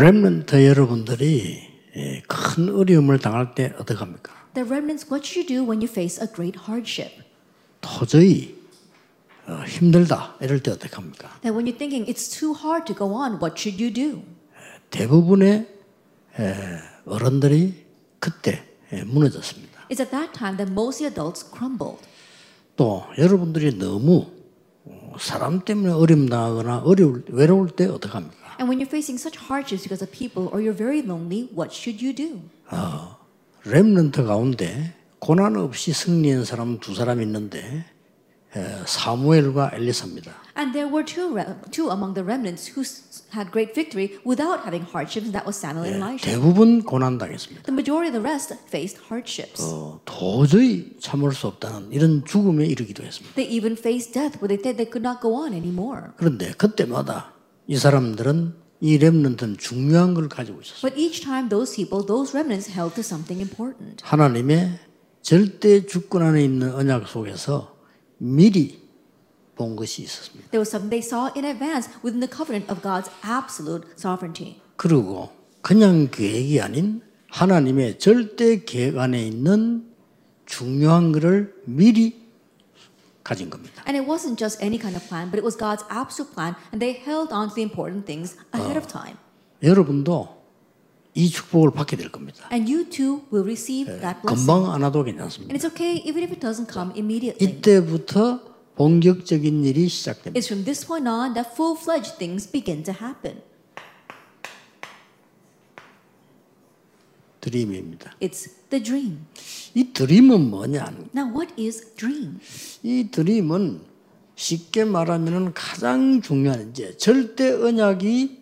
렘넌트 여러분들이 예, 큰 어려움을 당할 때 어떡합니까? The remnants, what should you do when you face a great hardship? 도저히 어, 힘들다 이럴 때 어떡합니까? That when you're thinking it's too hard to go on, what should you do? 대부분의 에, 어른들이 그때 예, 무너졌습니다. It's at that time that most adults crumbled. 또 여러분들이 너무 어, 사람 때문에 어려움 당하거나 어려울 외로울 때 어떡합니까? And when you're facing such hardships because of people or you're very lonely, what should you do? 렘넌트 가운데 고난 없이 승리한 사람 두 사람 있는데 에, 사무엘과 엘리사입니다. And there were two, re- two among the remnants who s- had great victory without having hardships, and that was Samuel and Elijah. 대부분 고난 당했습니다. The majority of the rest faced hardships. 어, 도저히 참을 수 없다는 이런 죽음에 이르기도 했습니다. They even faced death where they said they could not go on anymore. 그런데 그때마다 이 사람들은 이 렘넌트는 중요한 걸 가지고 있었어요. But each time those people, those remnants held to something important. 하나님의 절대 주권 안에 있는 언약 속에서 미리 본 것이 있었습니다. There was something they saw in advance within the covenant of God's absolute sovereignty. 그리고 그냥 계획이 아닌 하나님의 절대 계획 안에 있는 중요한 것을 미리 가진 겁니다. And it wasn't just any kind of plan, but it was God's absolute plan, and they held on to the important things ahead of time. 여러분도 이 축복을 받게 될 겁니다. And you too will receive that blessing. 금방 안 와도 괜찮습니다. And it's okay even if it doesn't come immediately. 이때부터 본격적인 일이 시작됩니다. It's from this point on that full fledged things begin to happen. 드림입니다. It's the dream. 이 드림은 뭐냐? Now, what is dream? 이 드림은 쉽게 말하면 가장 중요한 이제 절대 언약이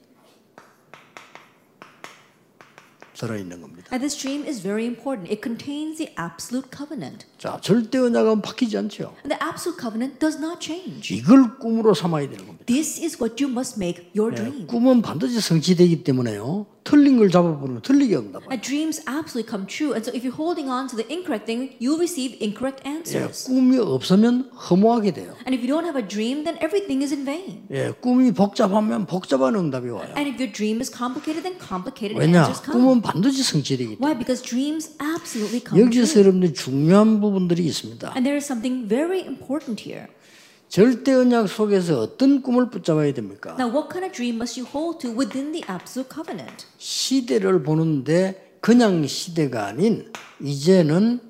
들어 있는 겁니다. And this dream is very important. It contains the absolute covenant. 자, 절대 언약은 바뀌지 않죠. And the absolute covenant does not change. 이걸 꿈으로 삼아야 되는 겁니다. This is what you must make your dream. 꿈은 반드시 성취되기 때문에요. 틀린 걸 잡아보면 틀리게 응답. And dreams absolutely come true. And so if you're holding on to the incorrect thing, you'll receive incorrect 예, answers. 꿈이 없으면 허무하게 돼요. And if you don't have a dream, then everything is in vain. 예, 꿈이 복잡하면 복잡한 응답이 와요. And if your dream is complicated, then complicated 왜냐? answers come. 꿈은 반드시 성취되기 때문에. Why? Because dreams absolutely come 여기서 true. 여러분들 중요한 부분들이 있습니다. And there is something very important here. 절대 언약 속에서 어떤 꿈을 붙잡아야 됩니까? Now, what kind of dream must you hold to within the absolute covenant? 시대를 보는데 그냥 시대가 아닌 이제는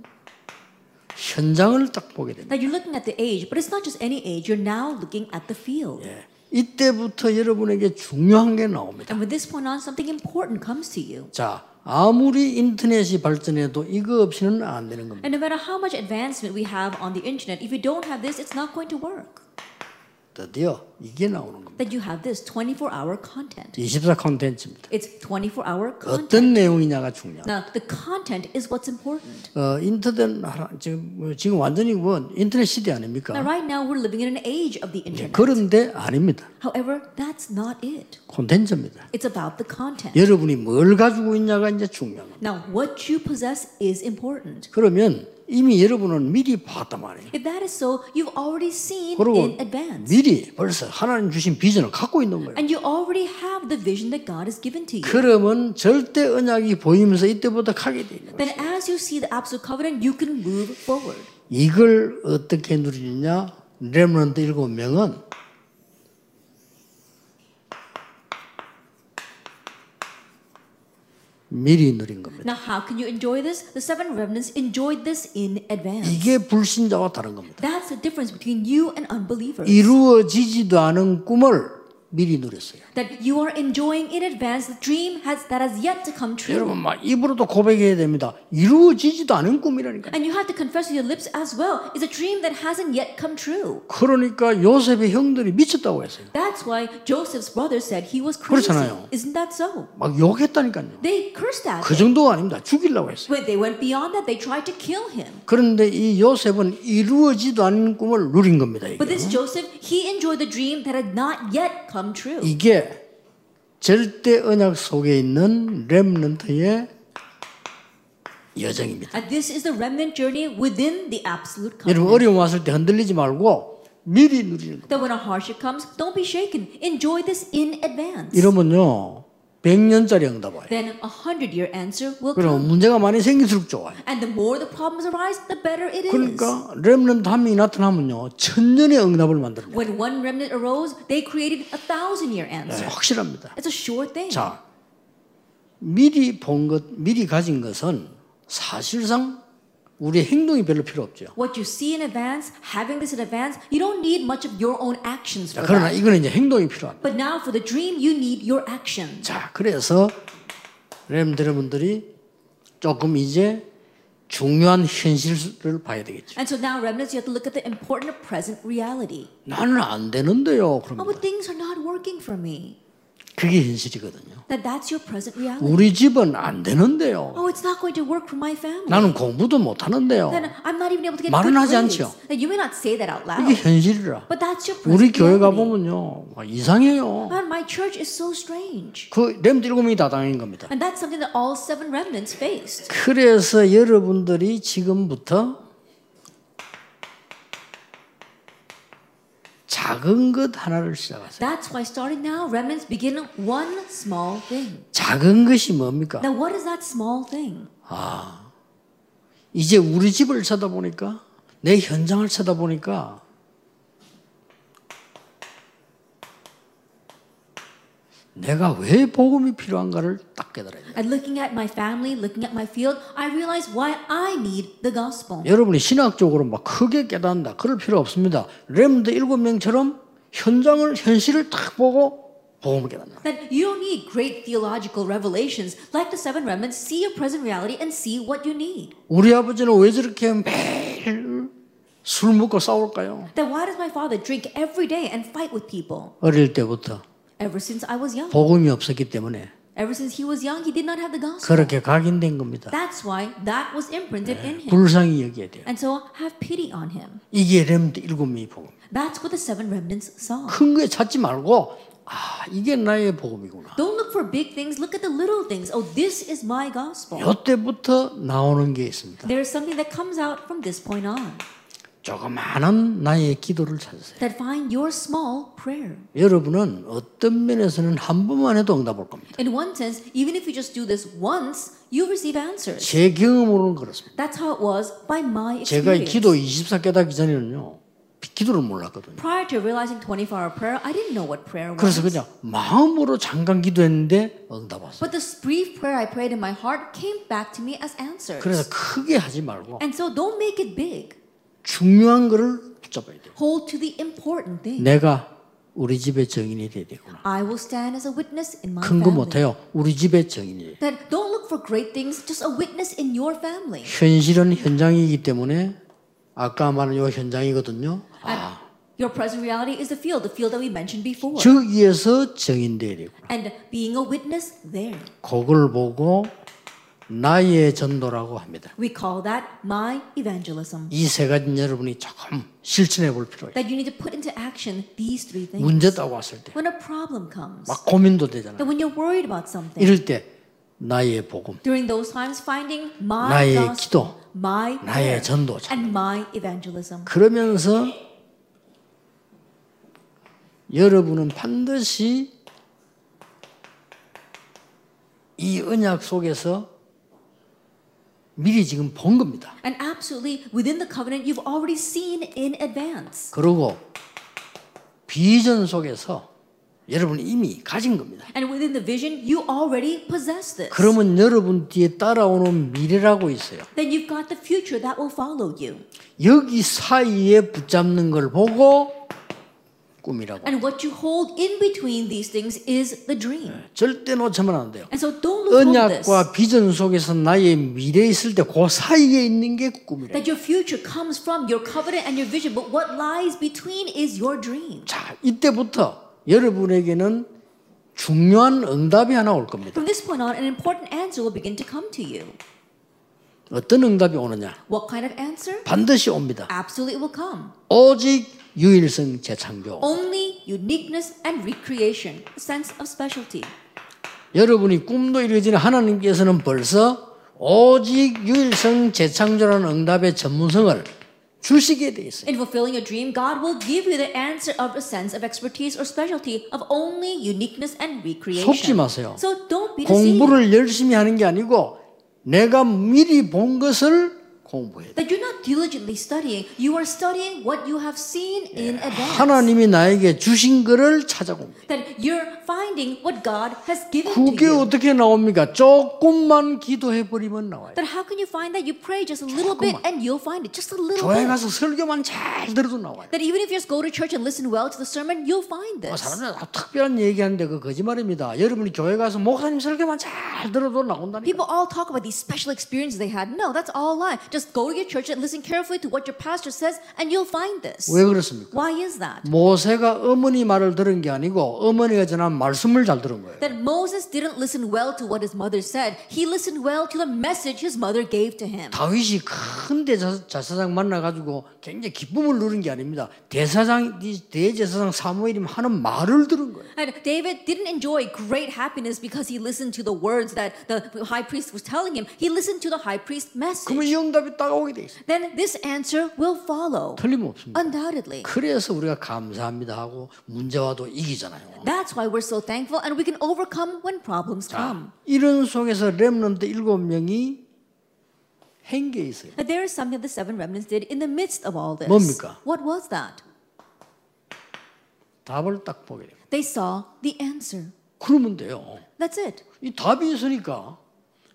현장을 딱 보게 됩니다. Now, you're looking at the age, but it's not just any age. You're now looking at the field. 예. 이때부터 여러분에게 중요한 게 나옵니다. And with this point on, something important comes to you. 자, 아무리 인터넷이 발전해도 이거 없이는 안 되는 겁니다. And no matter how much advancement we have on the internet, if you don't have this, it's not going to work. 드디어 이게 나오는 겁니다. That you have this 24 hour content. 24 콘텐츠입니다. It's 24 hour content. 어떤 내용이냐가 중요합니다. Now, the content is what's important. 어, 인터넷 지금 뭐 지금 완전히 뭐 인터넷 시대 Now, 아닙니까? right now, we're living in an age of the internet. 그런데 아닙니다. However, that's not it. 콘텐츠입니다. It's about the content. 여러분이 뭘 가지고 있냐가 이제 중요한 겁니다. Now, what you possess is important. 그러면 이미 여러분은 미리 봤단 말이에요. If that is so, you've already seen in advance. 미리 벌써 하나님 주신 비전을 갖고 있는 거예요. And you already have the vision that God has given to you. 그러면 절대 언약이 보이면서 이때부터 가게 되는 거예요. Then as you see the absolute covenant, you can move forward. 이걸 어떻게 누리느냐? 레몬트 일곱 명은 미리 누린 겁니다. Now, how can you enjoy this? The seven remnants enjoyed this in advance. 이게 불신자와 다른 겁니다. That's the difference between you and unbelievers. 이루어지지도 않은 꿈을 미리 누렸어요. That you are enjoying in advance the dream has, that has yet to come true. 여러분 막 입으로도 고백해야 됩니다. 이루어지지도 않은 꿈이라니까. And you have to confess with your lips as well. It's a dream that hasn't yet come true. 그러니까 요셉의 형들이 미쳤다고 했어요. That's why Joseph's brothers said he was crazy. 그렇잖아요. Isn't that so? 막 욕했다니까요. They cursed at 그. 정도가 아닙니다. 죽이려고 했어요. When they went beyond that, they tried to kill him. 그런데 이 요셉은 이루어지도 않은 꿈을 누린 겁니다. But 이게. this Joseph, he enjoyed the dream that had not yet come true. 이게 절대 언약 속에 있는 렘넌트의 여정입니다. And this is the remnant journey within the absolute 여러분 covenant. 어려움 왔을 때 흔들리지 말고 미리 누리는 겁니다. That when a hardship comes, don't be shaken. Enjoy this in advance. 이러면요 100년짜리 응답 와요. then a hundred year answer will 그럼 come. 문제가 많이 생길수록 좋아요. And the more the problems arise, the better it is. 그러니까 렘넌트 한 명이 나타나면요 천년의 응답을 만들어요. When one remnant arose, they created a thousand year answer. 확실합니다. It's a sure thing. 자, 미리 본 것, 미리 가진 것은 사실상 우리 행동이 별로 필요 없죠. What you see in advance, having this in advance, you don't need much of your own actions 자, for 그러나 that. 이거는 이제 행동이 필요합니다. But now for the dream, you need your action. 자, 그래서 여러분들이 조금 이제 중요한 현실을 봐야 되겠죠. And so now, remnants, you have to look at the important present reality. 나는 안 되는데요. Oh, 그럼 but things are not working for me. 그게 현실이거든요. That that's your present reality. 우리 집은 안 되는데요. Oh, it's not going to work for my family. 나는 공부도 못 하는데요. Then I'm not even able to get 말은 하지. 않죠. Now, you may not say that out 이게 loud, 현실이라. but that's your 우리 present 교회 가 reality. 보면요 와, 이상해요. Man, my church is so strange. 그 렘들 일곱 명이 다 당한 겁니다. And that's something that all seven remnants faced. 그래서 여러분들이 지금부터 작은 것 하나를 시작하세요. That's why starting now, remnants begin one small thing. 작은 것이 뭡니까? Now, what is that small thing? 이제 우리 집을 쳐다보니까 내 현장을 쳐다보니까 내가 왜 복음이 필요한가를 딱 깨달아야 돼요. And looking at my family, looking at my field, I realize why I need the gospel. 여러분이 신학적으로 막 크게 깨닫는다. 그럴 필요 없습니다. 렘드 일곱 명처럼 현장을 현실을 딱 보고 복음을 깨닫는다. That you don't need great theological revelations like the seven remnants. See your present reality and see what you need. 우리 아버지는 왜 저렇게 매일 술 먹고 싸울까요? Then why does my father drink every day and fight with people? 어릴 때부터 Ever since I was young. 복음이 없었기 때문에 Ever since he was young, he did not have the gospel. 그렇게 각인된 겁니다. That's why that was imprinted in him. 불쌍히 여겨야 돼요. And so have pity on him. 이게 렘드 일곱 명이 복음. That's what the seven remnants saw. 큰 거에 찾지 말고 아 이게 나의 복음이구나. Don't look for big things, look at the little things. Oh, this is my gospel. 이때부터 나오는 게 있습니다. There is something that comes out from this point on. 조그마한 나의 기도를 찾으세요. That find your small prayer. 여러분은 어떤 면에서는 한 번만 해도 응답 올 겁니다. In one sense, even if you just do this once, you receive answers. 제 경험으로는 그렇습니다. That's how it was by my 제가 이 experience. 기도 24 깨닫기 전에는요. 기도를 몰랐거든요. Prior to realizing 24-hour prayer, I didn't know what prayer was. 그래서 그냥 마음으로 잠깐 기도했는데 응답 왔어요. But this brief prayer I prayed in my heart came back to me as answers. 그래서 크게 하지 말고 And so don't make it big. 중요한 거를 붙잡아야 돼요. Hold to the important thing. 내가 우리 집의 정인이 돼야 되구나. I will stand as a witness in my 큰거 family. 못해요. 우리 집의 정인이. That don't look for great things, just a witness in your family. 현실은 현장이기 때문에 아까 말한 요 현장이거든요. 아, Your present reality is the field, the field that we mentioned before. 저기에서 정인 돼야 되구나. And being a witness there. 그걸 보고 나의 전도라고 합니다. We call that my evangelism. 이 세 가지 여러분이 조금 실천해 볼 필요가 있어요. That you need to put into action these three things. 문제 딱 왔을 때, When a problem comes, 막 고민도 되잖아요. that when you're worried about something, 이럴 때 나의 복음, during those times, finding my 나의 gospel, 기도, my 나의 전도 참. and my evangelism. 그러면서 여러분은 반드시 이 언약 속에서 미리 지금 본 겁니다. And absolutely, within the covenant, you've already seen in advance. 그리고 비전 속에서 여러분이 이미 가진 겁니다. And within the vision, you already possess this. 그러면 여러분 뒤에 따라오는 미래라고 있어요. Then you've got the future that will follow you. 여기 사이에 붙잡는 걸 보고 꿈이라고. And what you hold in between these things is the dream. 절대 놓치면 안 돼요. And so don't lose. 언약과 비전 속에서 나의 미래 있을 때 그 사이에 있는 게 꿈이래. That your future comes from your covenant and your vision, but what lies between is your dream. 자, 이때부터 여러분에게는 중요한 응답이 하나 올 겁니다. From this point on, an important answer will begin to come to you. 어떤 응답이 오느냐? What kind of answer? 반드시 옵니다. Absolutely it will come. 오직 유일성 재창조. Only uniqueness and recreation, a sense of specialty. 여러분이 꿈도 전에 하나님께서는 벌써 오직 유일성 재창조라는 응답의 전문성을 주시게 돼 있어요. In fulfilling a dream, God will give you the answer of a sense of expertise or specialty of only uniqueness and recreation. 속지 마세요. So don't be deceived. 공부를 열심히 하는 게 아니고 내가 미리 본 것을 공부해야 돼. That you're not diligently studying. You are studying what you have seen in advance. 하나님이 나에게 주신 것을 찾아봅니다. That you're finding what God has given to 그게 you. 어떻게 나옵니까? 조금만 기도해 버리면 나와요. That how can you find that? You pray just a little bit and you'll find it. Just a little 교회 bit. 가서 설교만 잘 들어도 나와요. That even if you just go to church and listen well to the sermon, you'll find 뭐 this. 사람들 다 특별한 얘기하는데 그 거짓말입니다. 여러분이 교회 가서 목사님 설교만 잘 들어도 나온다니까. People all talk about these special experiences they had. No, that's all lie. Just go to your church and listen carefully to what your pastor says, and you'll find this. 왜 그렇습니까? Why is that? 모세가 어머니 말을 들은 게 아니고 어머니가 전한 말씀을 잘 들은 거예요. That Moses didn't listen well to what his mother said. He listened well to the message his mother gave to him. 다윗이 큰 대제사장 만나가지고 굉장히 기쁨을 누린 게 아닙니다. 대사장, 대제사장 사무엘이 하는 말을 들은 거예요. And David didn't enjoy great happiness because he listened to the words that the high priest was telling him. He listened to the high priest's message. 그러면 영답이 따가오게 돼 있어요. Then this answer will follow. 틀림없습니다. Undoubtedly. 그래서 우리가 감사합니다 하고 문제 와도 이기잖아요. That's why we're so thankful and we can overcome when problems come. 이런 속에서 렘넌트 일곱 명이 행게 있어요. But there is something the seven remnants did in the midst of all this. 뭡니까? What was that? 답을 딱 보게 돼요. They saw the answer. 그러면 돼요. That's it. 이 답이 있으니까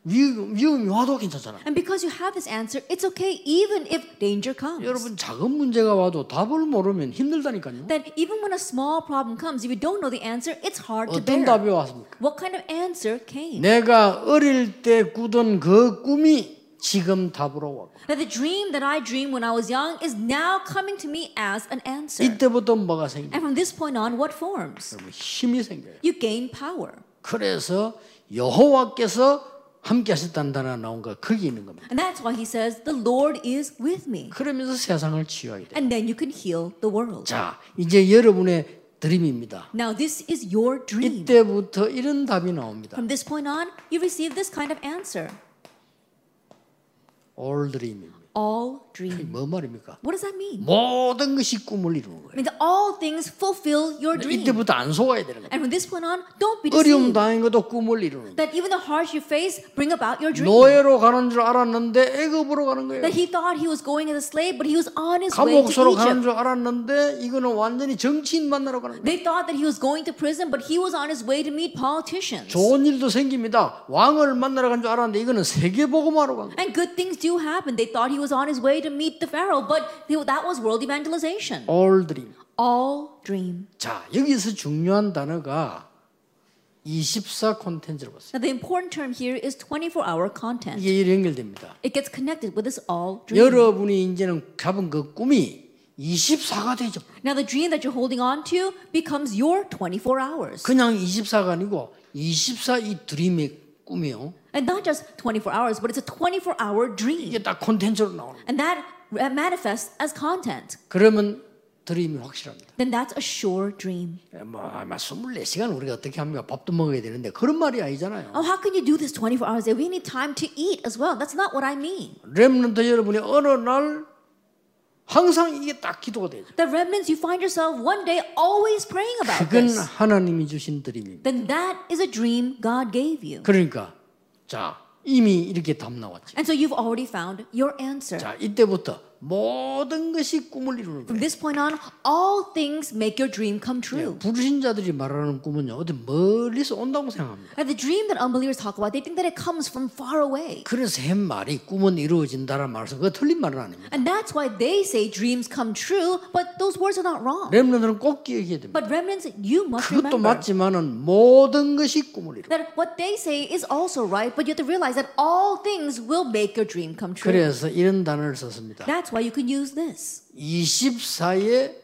위험, 위험이 와도 괜찮잖아요. And because you have this answer, it's okay even if danger comes. 여러분 작은 문제가 와도 답을 모르면 힘들다니까요. That even when a small problem comes, if you don't know the answer, it's hard to 어떤 bear. 답이 왔습니까? What kind of answer came? 내가 어릴 때 꾸던 그 꿈이 지금 답으로 왔고 That the dream that I dreamed when I was young is now coming to me as an answer. 이때부터 뭐가 생겨? And from this point on, what forms? 여러분 힘이 생겨요. You gain power. 그래서 여호와께서 함께 하셨다는 단어가 나온 거 거기 있는 겁니다. And that's why he says, The Lord is with me. 그러면서 세상을 치유하게 돼요. And then you can heal the world. 자, 이제 여러분의 드림입니다. Now, this is your dream. 이때부터 이런 답이 나옵니다. From this point on, you receive this kind of answer. All dream입니다. All dream. 뭐 말입니까? What does that mean? 모든 것이 꿈을 이루는 거예요. means all things fulfill your dream. 이때부터 안 속아야 되는 거예요. And from this point on, don't be 어려움 deceived. 당한 것도 꿈을 이루는 거예요. That even the harsh you face bring about your dream. 노예로 가는 줄 알았는데 애굽으로 가는 거예요. That he thought he was going as a slave, but he was on his way to 감옥소로 가는 Egypt. 줄 알았는데 이거는 완전히 정치인 만나러 가는 거예요. They thought that he was going to prison, but he was on his way to meet politicians. 좋은 일도 생깁니다. 왕을 만나러 간 줄 알았는데 이거는 세계복음하러 간 거예요. And good things do happen. They thought he was on his way to meet the Pharaoh, but that was world evangelization. All dream. All dream. 자, 여기서 중요한 단어가 24 콘텐츠를 봤어요. Now, the important term here is 24 hour content. 이게 연결됩니다. It gets connected with this all dream. 여러분이 이제는 잡은 그 꿈이 24가 되죠. Now, the dream that you're holding on to becomes your 24 hours. 그냥 24가 아니고 24이 드림의 꿈이요. And not just 24 hours, but it's a 24 hour dream. 이게 딱 콘텐츠로 나오는 거예요. And that manifests as content. 그러면 드림이 확실합니다. Then that's a sure dream. 뭐 아마 24시간 우리가 어떻게 합니까? 밥도 먹어야 되는데 그런 말이 아니잖아요. Oh, how can you do this 24 hours a day? We need time to eat as well. That's not what I mean. 렘넌트 여러분이 어느 날 항상 이게 딱 기도가 되죠. The remnants, you find yourself one day always praying about 그건 this. 하나님이 주신 드림입니다. Then that is a dream God gave you. 그러니까 자 이미 이렇게 답 나왔죠. And so you've already found your answer. 자 이때부터 모든 것이 꿈을 이루는 From 거예요. this point on, all things make your dream come true. 불신자들이 말하는 꿈은요 어디 멀리서 온다고 생각합니다. And the dream that unbelievers talk about, they think that it comes from far away. 그래서 한 말이 꿈은 이루어진다는 말에서 그 틀린 말은 아닙니다. And that's why they say dreams come true, but those words are not wrong. 렘넌트는 꼭 기억해야 됩니다. But remnants, you must 그것도 remember 맞지만은 모든 것이 꿈을 이루. that what they say is also right, but you have to realize that all things will make your dream come true. 그래서 이런 단어를 썼습니다. That's why you can use this 24의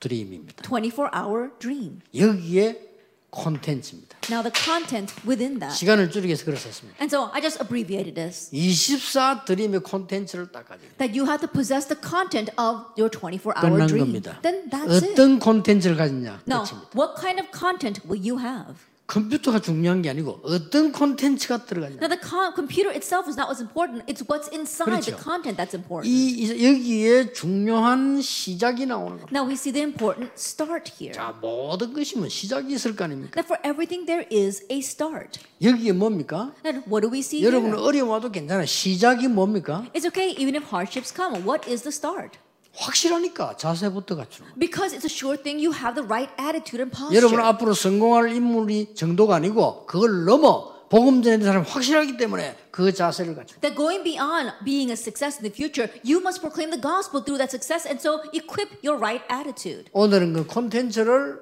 드림입니다. 24 hour dream. 여기에 콘텐츠입니다. Now, the content within that. 시간을 줄이기 위해서 그걸 썼습니다. And so I just abbreviated this 24 드림의 콘텐츠를 딱 가지고 that you have to possess the content of your 24 hour 끝난 dream. 겁니다. Then that's it. 어떤 콘텐츠를 가졌냐 Now, 끝입니다. what kind of content will you have? 컴퓨터가 중요한 게 아니고 어떤 콘텐츠가 들어가냐. Now, the com- computer itself is not what's important, it's what's inside the 그렇죠. content that's important. 이, 이 여기에 중요한 시작이 나오는 겁니다. Now, we see the important start here. 자, 모든 것이 뭐 시작이 있을 거 아닙니까? That for everything, there is a start. 여기에 뭡니까? And what do we see 여러분 와도 괜찮아. 시작이 뭡니까? It's okay even if hardships come. What is the start? 확실하니까 자세부터 갖추는 거예요. Because it's a sure thing, you have the right attitude and posture. 여러분 앞으로 성공할 인물이 정도가 아니고 그걸 넘어 복음 전하는 사람이 확실하기 때문에 그 자세를 갖추는 That going beyond being a success in the future, you must proclaim the gospel through that success and so equip your right attitude. 오늘은 그 콘텐츠를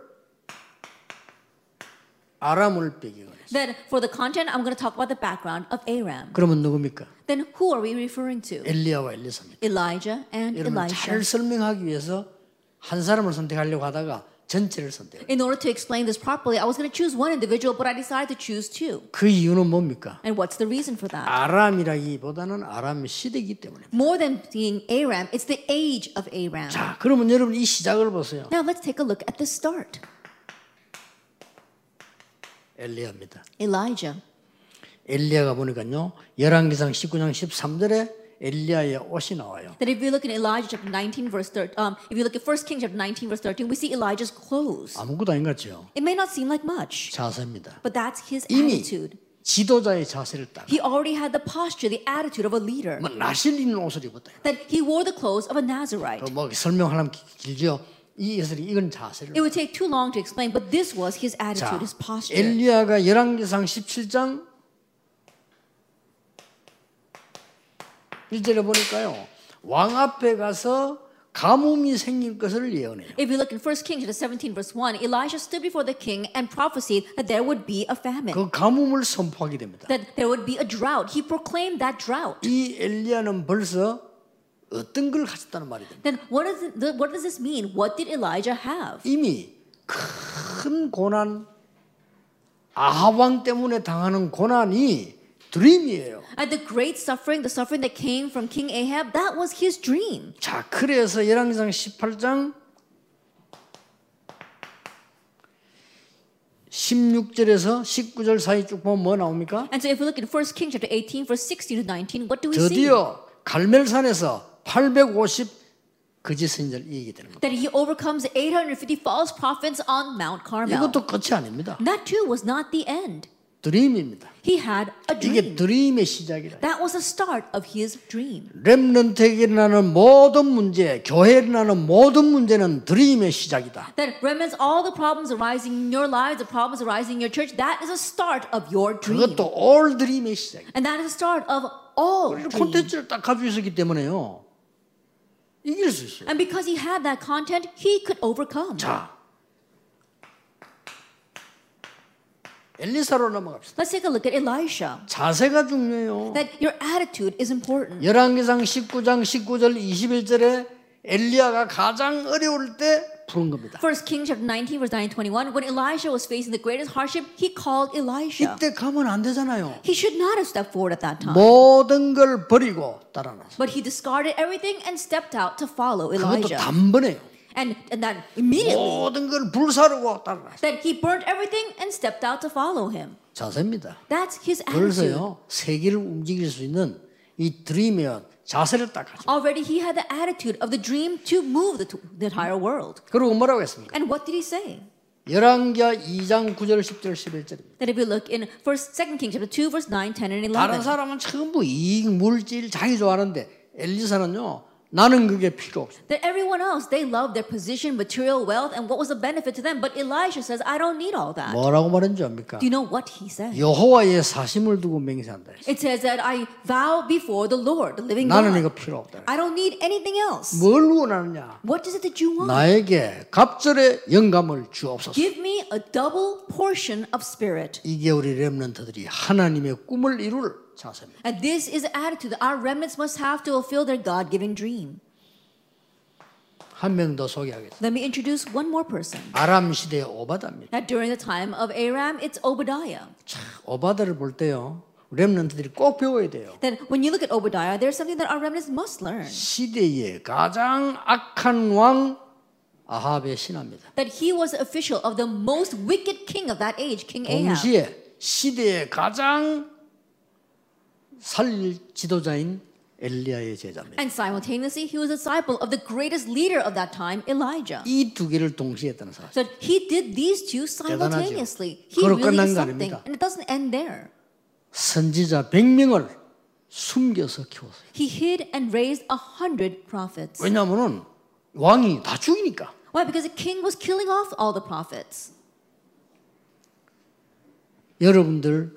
아람을 빼기가 그랬어요. Then for the content, I'm going to talk about the background of Aram. 그러면 누굽니까? Then who are we referring to? 엘리야와 엘리사입니다. Elijah and 여러분 잘 Elisha. 설명하기 위해서 한 사람을 선택하려고 하다가 전체를 선택해요. In order to explain this properly, I was going to choose one individual, but I decided to choose two. 그 이유는 뭡니까? And what's the reason for that? 아람이라기보다는 아람의 시대이기 때문에. More than being Aram, it's the age of Aram. 자, 그러면 여러분 이 시작을 보세요. Now let's take a look at the start. 엘리야입니다. Elijah. 엘리야가 보니까요. 열왕기상 19장 13절에 엘리야의 옷이 나와요. That if you look in Elijah chapter 19 verse 13, um, if you look at 1 Kings chapter 19 verse 13, we see Elijah's clothes. 아무것도 아닌 것 같죠. It may not seem like much, 자세입니다. but that's his 이미 attitude. 지도자의 자세를 딱. He already had the posture, the attitude of a leader. 뭐 나실 있는 옷을 입었다. That he wore the clothes of a Nazarite. 뭐 설명하려면 기- 길죠. 이 예설이 이건 자세를. It would take too long to explain, but this was his 자, attitude, his posture. 엘리야가 열왕기상 17장 1절에 보니까요. 왕 앞에 가서 가뭄이 생길 것을 예언해요. If you look in 1 Kings chapter 17 verse 1, Elijah stood before the king and prophesied that there would be a famine, 그 가뭄을 선포하게 됩니다. that there would be a drought. He proclaimed that drought. 이 엘리야는 벌써 어떤 걸 가졌다는 말이 됩니다. Then what, it, the- what does this mean? What did Elijah have? 이미 큰 고난 아합 왕 때문에 당하는 고난이 드림이에요. And the great suffering, the suffering that came from King Ahab, that was his dream. 자, 그래서 열왕기상 18장 16절에서 19절 사이 쭉 보면 뭐 나옵니까? And so if we look at 1 Kings chapter 18, verse 16 to 19, what do we see? 드디어 갈멜산에서 850 거짓 선지자를 이기게 되는 겁니다. That he overcomes 850 false prophets on Mount Carmel. 이것도 끝이 아닙니다. That too was not the end. 드림입니다. He had a 이게 dream. 드림의 시작이라. That was the start of his dream. 렘넌트에게 일어나는 모든 문제, 교회에 일어나는 모든 문제는 드림의 시작이다. That remnants all the problems arising in your lives, the problems arising in your church, that is a start of your dream. 그것도 올 드림의 시작이다. And that is the start of all dreams. 콘텐츠를 딱 가지고 있었기 때문에요. 이길 수 있어요. And because he had that content, he could overcome. 자, 엘리사로 넘어갑시다. Let's take a look at Elisha. 자세가 중요해요. That your attitude is important. 열왕기상 19장 19절 21절에 엘리야가 가장 어려울 때 부른 겁니다. First Kings chapter 19, verse 9 21, when Elisha was facing the greatest hardship, he called Elisha. 이때 가면 안 되잖아요. He should not have stepped forward at that time. 모든 걸 버리고 따라 나서. But he discarded everything and stepped out to follow 그것도 Elijah. 단번에요. And, and that immediately, 모든 걸 불사르고 따라 나서. that he burnt everything and stepped out to follow him. 자세입니다. That's his attitude. 벌써요 세계를 움직일 수 있는 이 드림의 자세를 딱 가죠. Already he had the attitude of the dream to move the, the entire world. 그리고 뭐라고 했습니까? And what did he say? 열왕기하 2장 9절 10절 11절입니다. That if you look in first, second Kings chapter 2, verse 9, 10, and 11. 다른 사람은 전부 이익, 물질, 자기 좋아하는데 엘리사는요 나는 그게 필요 없어. That everyone else, they love their position, material wealth, and what was the benefit to them. But Elisha says, I don't need all that. 뭐라고 말했는지 압니까? Do you know what he said? 여호와의 사심을 두고 맹세한다. It says that I vow before the Lord, the living 나는 God. 이거 필요 없다. I don't need anything else. 뭘 원하느냐? What is it that you want? 나에게 갑절의 영감을 주옵소서. Give me a double portion of spirit. 이게 우리 렘넌트들이 하나님의 꿈을 이룰 자세입니다. And this is the attitude that our remnants must have to fulfill their God given dream. 한 명 더 소개하겠습니다. Let me introduce one more person. 아람 시대의 오바다입니다. That during the time of Aram, it's Obadiah. 오바다를 볼 때요. 렘넌트들이 꼭 배워야 돼요. Then when you look at Obadiah, there's something that our remnants must learn. 시대의 가장 악한 왕 아합의 신하입니다. that he was the official of the most wicked king of that age, King Ahab. 동시에 시대의 가장 살릴 지도자인 엘리야의 제자입니다. And simultaneously, he was a disciple of the greatest leader of that time, Elijah. 이 두 개를 동시에 했다는 사실. So he did these two simultaneously. He 그걸로 really 끝난 did 거 something. 아닙니다. And it doesn't end there. 선지자 100명을 숨겨서 키웠어요. He hid and raised a hundred prophets. 왜냐하면은 왕이 다 죽이니까. Why? Because the king was killing off all the prophets. 여러분들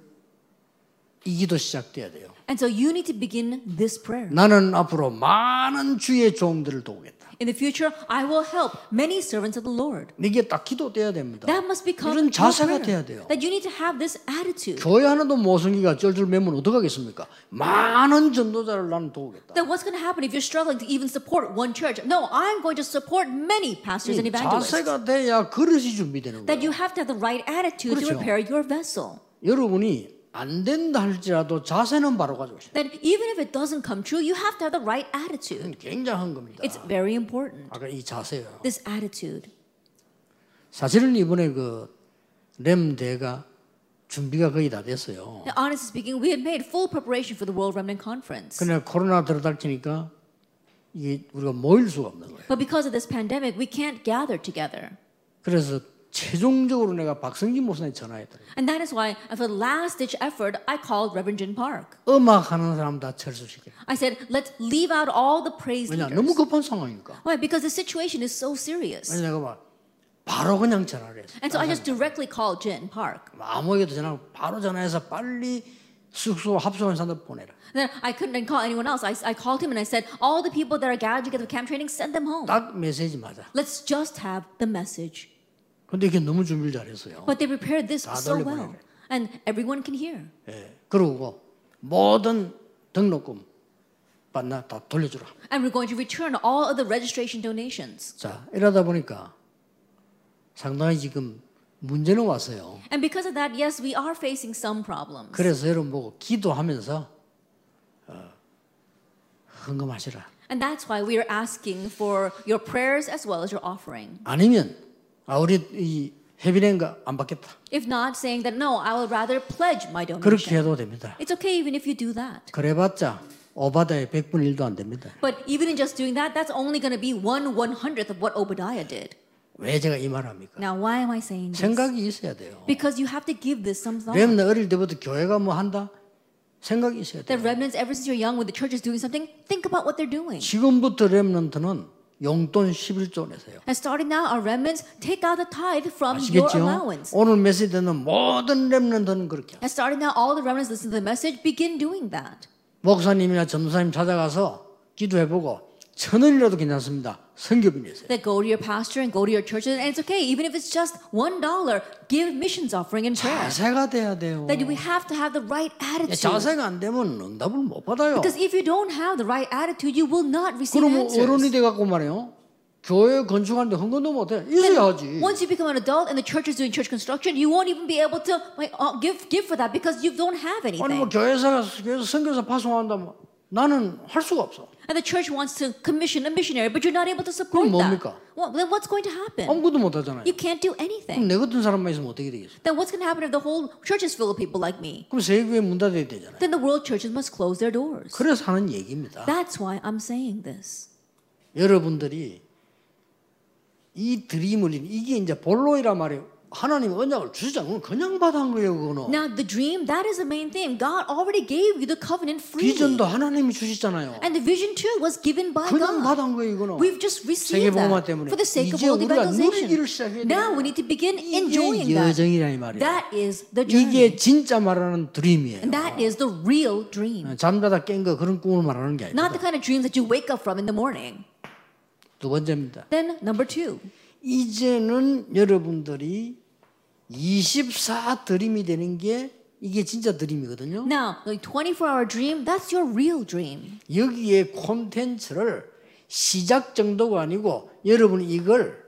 이 기도 시작돼야 돼요. And so you need to begin this prayer. 나는 앞으로 많은 주의 종들을 도우겠다. In the future, I will help many servants of the Lord. 이게 딱 기도돼야 됩니다. That must become 이런 자세가. 돼야 돼요. That you need to have this attitude. 교회 하나도 모성이가 쩔쩔 매면 어떡하겠습니까? 많은 전도자를 나는 도우겠다. Then what's going to happen if you're struggling to even support one church? No, I'm going to support many pastors and evangelists. 자세가 돼야 그릇이 준비되는 That 거예요. you have to have the right attitude to 그렇죠. prepare your vessel. 여러분이 안 된다 할지라도 자세는 바로 가지고 있어요. That even if it doesn't come true, you have to have the right attitude. 굉장한 겁니다. It's very important. 아까 이 자세요. This attitude. 사실은 이번에 그 렘대가 준비가 거의 다 됐어요. Now, honestly speaking, we had made full preparation for the World Remnant Conference. 근데 코로나 들어닥치니까 이게 우리가 모일 수가 없는 거예요. But because of this pandemic, we can't gather together. 그래서 최종적으로 내가 박성진 목사님 전화했더니 And that is why, for the last ditch effort, I called Reverend Jin Park. 음악 하는 사람 다 철수시켜. I said, let's leave out all the praise 왜냐 leaders. 너무 급한 상황이니까. Why? Because the situation is so serious. 그래서 내가 막 바로 그냥 전화를 했어. And so I just directly called Jin Park. 아무에게도 전화 바로 전화해서 빨리 숙소 합숙한 사람들 보내라. Then I couldn't then call anyone else. I, I called him and I said, all the people that are gathered together for camp training, send them home. 딱 메시지 맞아. Let's just have the message. 근데 이게 너무 준비를 잘했어요. But they prepared this 다 so well. And everyone can hear. 예. 그러고 모든 등록금 받나 다 돌려주라. And we're going to return all of the registration donations. 자 이러다 보니까 상당히 지금 문제는 왔어요. And because of that, yes, we are facing some problems. 그래서 여러분 보고 기도하면서 어, 헌금하시라. And that's why we are asking for your prayers as well as your offering. 아니면 아 우리 이 해비낸가 안 받겠다. If not, saying that no, I will rather pledge my 그렇게 donation. 해도 됩니다. It's okay even if you do that. 그래봤자 오바다의 100분 1도 안 됩니다. But even in just doing that, that's only going to be one one hundredth of what Obadiah did. 왜 제가 이 말합니까? Now, why am I saying this? 생각이 있어야 돼요. Because you have to give this some thought. 렘나 어릴 때부터 교회가 뭐 한다? 생각이 있어야 The 돼요. remnants, ever since you're young, when the church is doing something, think about what they're doing. 지금부터 렘넌트는 용돈 11조 내세요. And starting now, our remnants take out the tithe from your allowance. 오늘 메시지 듣는 모든 렘넌트는 그렇게. And starting now, all the remnants listen to the message, begin doing that. 목사님이나 전도사님 찾아가서 기도해보고 천 원이라도 괜찮습니다. 내세요. That go to your pastor and go to your church, and it's okay, even if it's just one dollar, give missions offering and prayer. 자세가 돼야 돼요. That we have to have the right attitude. 자세가 안 되면 응답을 못 받아요. Because if you don't have the right attitude, you will not receive 그러면 어른이 answers. 돼갖고 말이에요. 교회 건축하는데 헌금도 못해. 있어야지. Once you become an adult and the church is doing church construction, you won't even be able to like, uh, give give for that because you don't have 아니 뭐 anything. 교회사가 교회에서 선교사 파송한다면 나는 할 수가 없어. And the church wants to commission a missionary, but you're not able to support 그럼 that. 뭡니까? Well, then what's going to happen? 아무것도 못 하잖아요. You can't do 그럼 anything. 내 같은 사람만 있으면 어떻게 되겠어요? Then what's going to happen if the whole church is full of people like me? 그럼 세계교회 문 닫아야 되잖아요. Then the world churches must close their doors. 그래서 하는 얘기입니다. That's why I'm saying this. 여러분들이 이 드림을 이게 이제 본로이란 말이에요. 하나님 언약을 주시잖아요. 그냥 받은 거예요, 그거는. Now, the dream, that is the main thing. God already gave you the covenant freely. 비전도 하나님이 주시잖아요. And the vision too was given by 그냥 God. 받은 거예요, 이거는. We've just received that 때문에. for the sake of world evangelization. Now we need to begin enjoying that. 여정이라 이 말이에요. That is the journey. 이게 진짜 말하는 드림이에요. And that is the real dream. 잠자다 깬 거 그런 꿈을 말하는 게 Not 아닙니다. the kind of dreams that you wake up from in the morning. 두 번째입니다. Then, number two. 이제는 여러분들이 24 드림이 되는 게 이게 진짜 드림이거든요. Now, the 24 hour dream, that's your real dream. 여기에 콘텐츠를 시작 정도가 아니고 여러분이 이걸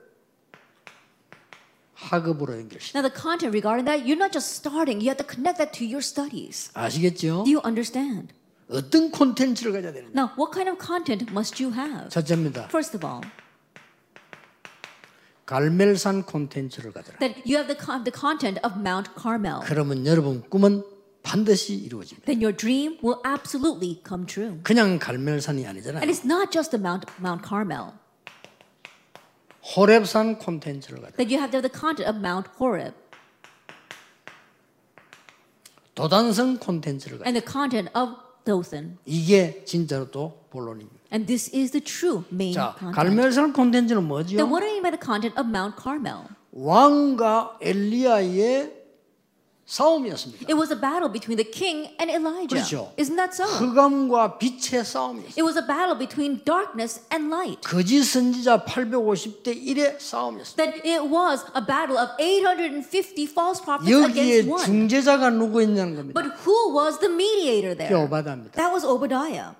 학업으로 연결시. Now, the content regarding that, you're not just starting, you have to connect that to your studies. 아시겠죠? Do you understand? 어떤 콘텐츠를 가져야 되는지. Now, what kind of content must you have? 첫째입니다. First of all, 갈멜산 콘텐츠를 가져라. that you have the, con- the content of Mount Carmel, 그러면 여러분 꿈은 반드시 이루어집니다. then your dream will absolutely come true. 그냥 갈멜산이 아니잖아요. And it's not just the Mount, Mount Carmel, 호렙산 콘텐츠를 가져라. that you have to have the content of Mount Horeb 도단성 콘텐츠를 가져라. and the content of Dothan. 이게 진짜로 또 본론입니다. And this is the true main 자, content. 갈멜산 콘텐츠는 Then 뭐죠? what do you mean by the content of Mount Carmel? 왕과 엘리야의 싸움이었습니다. It was a battle between the king and Elijah. 그렇죠. Isn't that so? 흑암과 빛의 싸움이었습니다. It was a battle between darkness and light. 거짓 선지자 850대 1의 싸움이었습니다. That it was a battle of 850 false prophets 여기에 against one. 중재자가 누구 있냐는 겁니다. But who was the mediator 그게 there? 오바다입니다. That was Obadiah.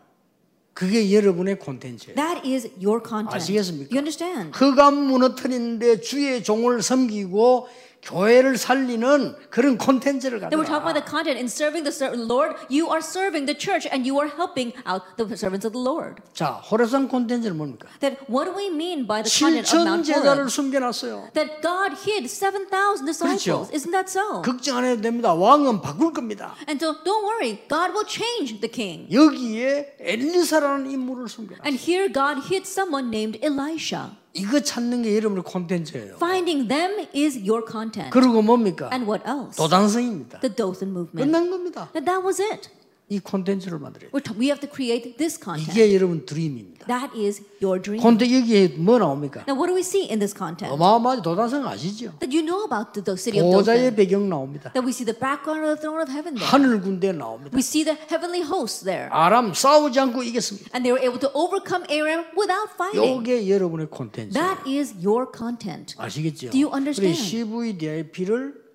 그게 여러분의 콘텐츠예요. That is your content. 아시겠습니까? You understand? 흑암 무너뜨리는데 주의 종을 섬기고 교회를 살리는 그런 콘텐츠를 Then we're talking about 가져라. the content in serving the ser- Lord. You are serving the church and you are helping out the servants of the Lord. 자, 호레산 콘텐츠는 뭡니까? That what do we mean by the content of 7천 Mount 제자를 Horeb? 숨겨놨어요. That God hid 7,000 disciples. 그렇죠. Isn't that so? 걱정 안 해도 됩니다. 왕은 바꿀 겁니다. And so don't worry, God will change the king. 여기에 엘리사라는 인물을 숨겨놨어요. And here God hid someone named Elisha. 이거 찾는 게 여러분의 콘텐츠예요. Finding them is your content. 그리고 뭡니까? And what else? 도단성입니다. The Dothan movement. 끝난 겁니다. And that was it. 이 콘텐츠를 만들어요. We're t- we have to create this content. 이게 여러분 드림입니다. That is your dream. 콘텐츠 여기에 뭐 나옵니까? Now, what do we see in this content? 어마어마하지 도단성 아시죠? That you know about the, city of 보좌의 Dothan. 배경 나옵니다. That we see the background of the throne of heaven there. 하늘 군대 나옵니다. We see the heavenly hosts there. 아람 싸우지 않고 이겼습니다. And they were able to overcome Aram without fighting. 요게 여러분의 콘텐츠. That is your content. 아시겠죠? Do you understand? 우리 CVDIP를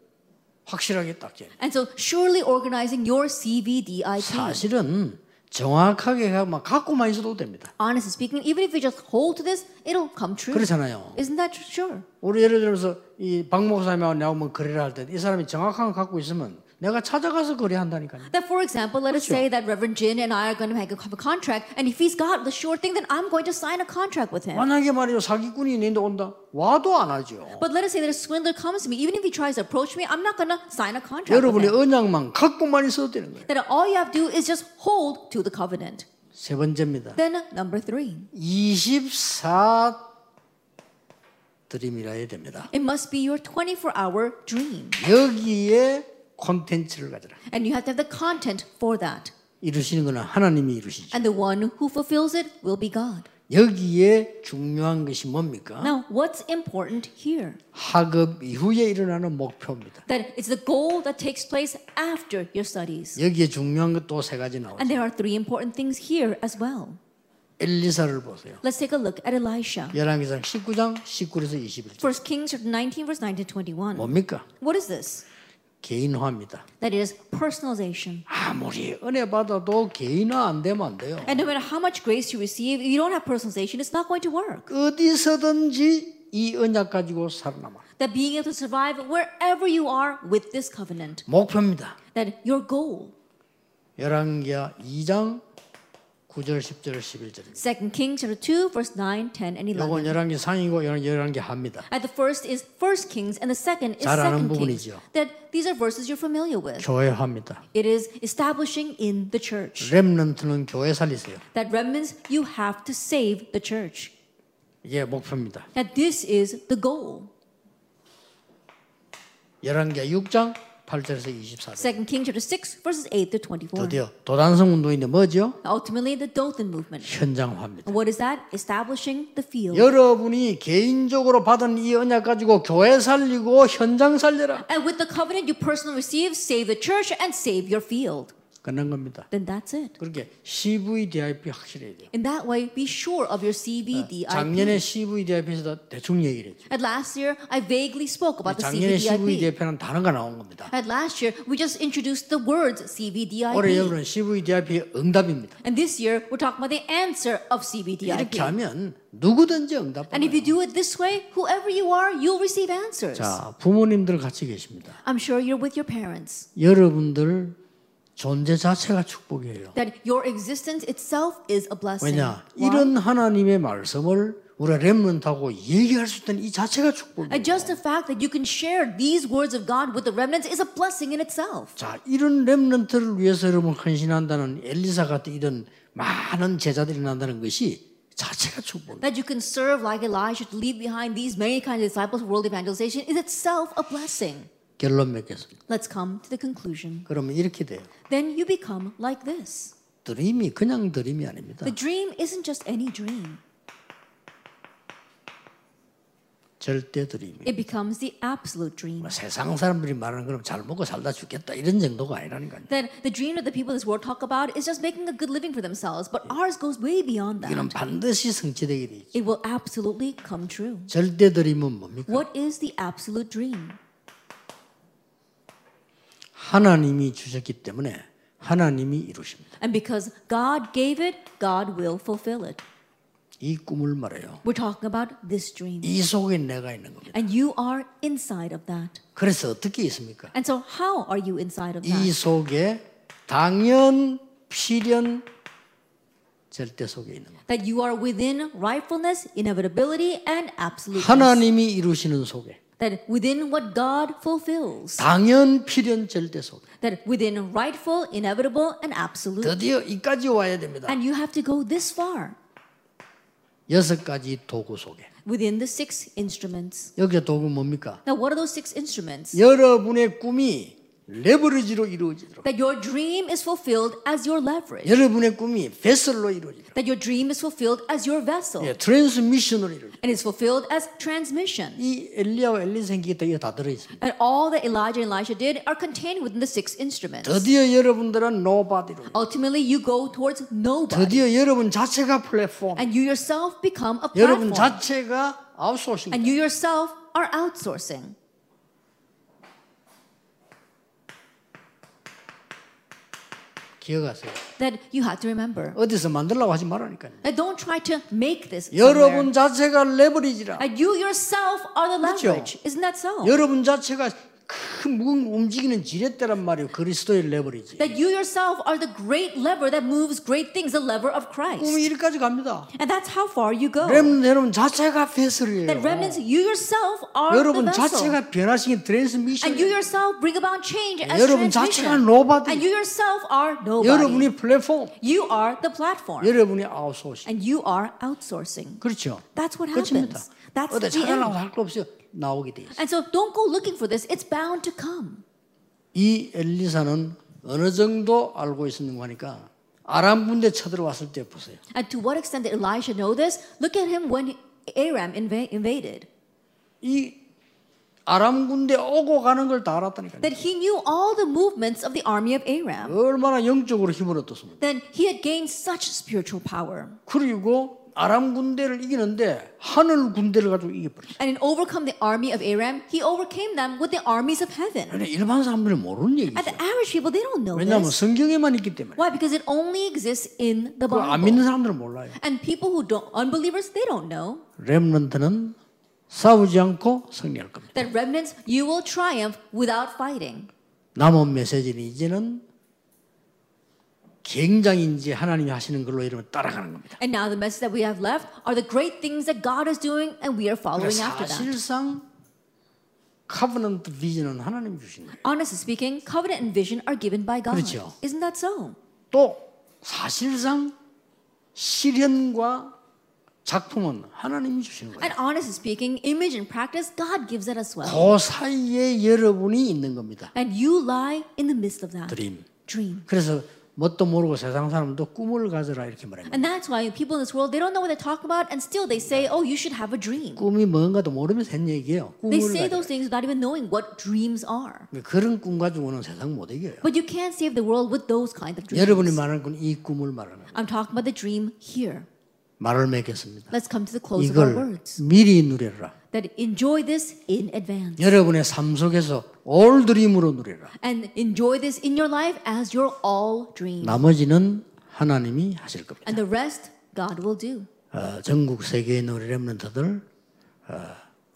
확실하게 딱 재. And so, surely organizing your CVDIP. 사실은 정확하게 막 갖고만 있어도 됩니다. Honestly speaking, even if you just hold to this, it'll come true. 그렇잖아요. Isn't that sure? 우리 예를 들어서 이박 목사님하고 뭐 거래를 할 때 이 사람이 정확한 거 갖고 있으면 내가 찾아가서 거래한다니까요. That, for example, let us say that Reverend Jin and I are going to make a, have a contract, and if he's got the sure thing, then I'm going to sign a contract with him. 만약에 말이요 사기꾼이 내데 온다 와도 안 하죠. But let us say that a swindler comes to me, even if he tries to approach me, I'm not going to sign a contract with 여러분의 him. 언약만 갖고만 있어도 되는 거예요. That all you have to do is just hold to the covenant. 세 번째입니다. Then number three, 24 드림이라 해야 됩니다. it must be your 24-hour dream, 여기에 콘텐츠를 가져라. and you have to have the content for that. 이루시는 것은 하나님이 이루시죠. And the one who fulfills it will be God. 여기에 중요한 것이 뭡니까? Now, what's important here? 학업 이후에 일어나는 목표입니다. That it's the goal that takes place after your studies. 여기에 중요한 것또세 가지 나오죠. And there are three important things here as well. 엘리사를 보세요. Let's take a look at Elisha. 열왕기상 19장 19에서 21절. First Kings chapter 19 verse 9 to 21. 뭡니까? What is this? 개인화입니다. That is personalization. 아무리 은혜 받아도 개인화 안 되면 안 돼요. And no matter how much grace you receive, if you don't have personalization, it's not going to work. 어디서든지 이 언약 가지고 살아남아. That being able to survive wherever you are with this covenant, 목표입니다. that your goal. 열왕기하 2장 9절 10절 11절입니다. Second Kings chapter 2 verse 9, 10, and 11. 요건 열왕기 상이고 요건 열왕기 합니다. And the first is First Kings, and the second is 잘 아는 Second Kings. 부분이죠. That these are verses you're familiar with. 교회화입니다. It is establishing in the church. 렘넌트는 교회 살리세요. That remnants, you have to save the church. 이게 목표입니다. That this is the goal. 열왕기하 6장 8절에서 24절. Second Kings chapter 6 verses 8 to 24. 드디어 도단성 운동인데 뭐죠? Ultimately, the Dothan movement. 현장화입니다. And what is that? Establishing the field. 여러분이 개인적으로 받은 이 언약 가지고 교회 살리고 현장 살려라. And with the covenant you personally receive, save the church and save your field. 끝난 겁니다. Then that's it. 그렇게 CVDIP 확실해야 돼요. In that way, be sure of your CVDIP. 작년에 CVDIP에서 대충 얘기를 했죠. At last year, I vaguely spoke about the 작년에 CVDIP. CVDIP는 단어가 나온 겁니다. At last year, we just introduced the words 올해 CVDIP. 여러분은 CVDIP의 응답입니다. And this year, we're talking about the answer of CVDIP. 이렇게 하면 누구든지 응답 And if you do it this way, whoever you are, you'll receive answers. 자, 부모님들 같이 계십니다. I'm sure you're with your parents. 여러분들 존재 자체가 축복이에요. That your existence itself is a blessing. 왜냐? 이런 하나님의 말씀을 우리가 렘넌트하고 얘기할 수 있다는 이 자체가 축복이에요. And just the fact that you can share these words of God with the remnants is a blessing in itself. 자, 이런 렘넌트를 위해서 여러분 헌신한다는 엘리사 같은 이런 많은 제자들이 난다는 것이 자체가 축복이에요. That you can serve like Elijah to leave behind these many kinds of disciples for world evangelization is itself a blessing. 결론 맺겠습니다. Let's come to the conclusion. 그러면 이렇게 돼요. Then you become like this. 드림이 그냥 드림이 아닙니다. The dream isn't just any dream. 절대 드림이. It becomes the absolute dream. 세상 사람들이 말하는 그럼 잘 먹고 살다 죽겠다 이런 정도가 아니라니까요. That the dream that the people of this world talk about is just making a good living for themselves, but ours goes way beyond that. 반드시 성취되게 돼 있죠. It will absolutely come true. 절대 드림은 뭡니까? What is the absolute dream? 하나님이 주셨기 때문에 하나님이 이루십니다. And because God gave it, God will fulfill it. 이 꿈을 말해요. We're talking about this dream. 이 속에 내가 있는 겁니다. And you are inside of that. 그래서 어떻게 있습니까? And so, how are you inside of 이 that? 속에 당연, 필연, 절대 속에 있는 겁니다. That you are within rightfulness, inevitability, and absoluteness. 하나님이 이루시는 속에 That within what God fulfills. 당연, 필연, 절대 속에 That within rightful, inevitable, and absolute. 드디어 이까지 와야 됩니다. And you have to go this far 여섯 가지 도구 속에 within the six instruments. 여기서 도구 뭡니까? Now, what are those six instruments? 여러분의 꿈이 레버리지로 이루어지도록 That your dream is fulfilled as your leverage. 여러분의 꿈이 베슬로 이루어지도록 That your dream is fulfilled as your vessel. 예, 트랜스미션으로 이루어지도록 And is fulfilled as transmission. 이 엘리야와 엘리사 생기가 이게 다 들어있습니다. And all that Elijah and Elisha did are contained within the six instruments. 드디어 여러분들은 노바디로 Ultimately, you go towards nobody. 드디어 여러분 자체가 플랫폼 And you yourself become a 여러분 platform. 자체가 아웃소싱 And you yourself are outsourcing. 기억하세요. That you have to remember. 어디서 만들려고 하지 말라니까요. Don't try to make this. 여러분 자체가 레버리지라. And you yourself are the 그렇죠. leverage. Isn't that so? 여러분 자체가 큰 움직이는 지렛대란 말이에요. 그리스도의 레버리지. That you yourself are the great lever that moves great things, the lever of Christ. 꿈이 이리까지 갑니다. And that's how far you go. 렘 여러분 자체가 베슬이에요. That remnants, you yourself are the 여러분 vessel. 자체가 변화시킨 트랜스미션. And you yourself bring about change as 여러분. 자체가 nobody. And you yourself are nobody. 여러분이 플랫폼. You are the platform. 여러분이 아웃소싱. And you are outsourcing. 그렇죠. That's what 끝입니다. happens. That's 어디 the 찾아나고 end. 할거 없어요. 나오게 돼 있어요. And so don't go looking for this. It's bound to come. 이 엘리사는 어느 정도 알고 있었는가 하니까 아람 군대 쳐들어왔을 때 보세요. And to what extent did Elisha know this? Look at him when Aram inva- invaded. 이 아람 군대 오고 가는 걸 다 알았다니까요. That he knew all the movements of the army of Aram. 얼마나 영적으로 힘을 얻었습니까? Then he had gained such spiritual power. 그리고 아람 군대를 이기는데 하늘 군대를 가지고 이겨버렸어요. And in overcome the army of Aram, he overcame them with the armies of heaven. 근데 일반 사람들은 모르는 얘기죠. And the average people, they don't know 왜냐하면 this. 성경에만 있기 때문에. Why? Because it only exists in the 그거 안 Bible. 믿는 사람들은 몰라요. And people who don't, unbelievers, they don't know. 렘넌트는 싸우지 않고 승리할 겁니다. That remnants, you will triumph without fighting. 남은 메시지는 이제는 굉장히 이제 하나님이 하시는 걸로 이러면 따라가는 겁니다. And now the message that we have left are the great things that God is doing, and we are following after that. 사실상 커버넌트 비전은 하나님 주신 거예요. Honestly speaking, covenant and vision are given by God. 그렇죠. Isn't that so? 또 사실상 실현과 작품은 하나님이 주시는 거예요. And honestly speaking, image and practice, God gives it as well. 그 사이에 여러분이 있는 겁니다. And you lie in the midst of that 드림. dream. 그래서 뭣도 모르고 세상 사람도 꿈을 가져라 이렇게 말합니다. And that's why people in this world, they don't know what they're talking about, and still they say, oh, you should have a dream. 꿈이 뭔가도 모르면서 한 얘기예요. They 꿈을 say 가져라. those things without even knowing what dreams are. 그런 꿈 가지고는 세상 못 이겨요. But you can't save the world with those kind of dreams. 여러분이 말하는 건 이 꿈을 말하는 거예요. I'm talking about the dream here. 말을 맺겠습니다. Let's come to the close of our 이걸 words. 미리 누려라. That enjoy this in advance. 여러분의 삶 속에서 올 드림으로 누려라. And enjoy this in your life as your all dream. 나머지는 하나님이 하실 겁니다. And the rest, God will do. 어, 전국 있는 우리 렘런트들 어,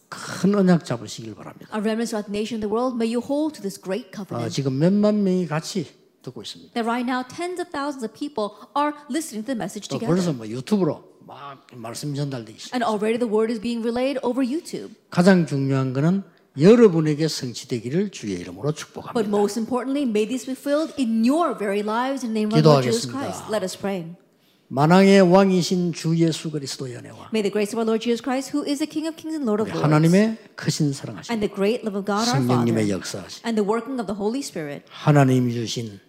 큰 언약 잡으시길 바랍니다. Our remnants throughout the nation of the world, may you hold to this great 어, covenant. 지금 몇만 명이 같이 듣고 있습니다. That right now, tens of thousands of people are listening to the message 또 together. 벌써 뭐 유튜브로 막 말씀 전달되기 시작. And already the word is being relayed over YouTube. 가장 중요한 것은 여러분에게 성취되기를 주의 이름으로 But 축복합니다. most importantly, may these be filled in your very lives in the name of our Lord Jesus. Christ. Let us pray. 만왕의 왕이신 주 예수 그리스도의 은혜와 May the grace of our Lord Jesus Christ, who is the King of kings and Lord of lords, 하나님의 크신 사랑하심, and the great love of God our 성령님의 Father, 역사하심, and the working of the Holy Spirit 하나님이 주신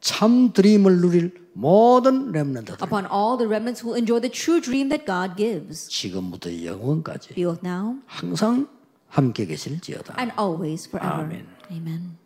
참 드림을 누릴 모든 렘넌트들 upon all the remnants who will enjoy the true dream that God gives, 지금부터 영원까지 be both now 항상 함께 계실지어다. and always forever. Amen. Amen.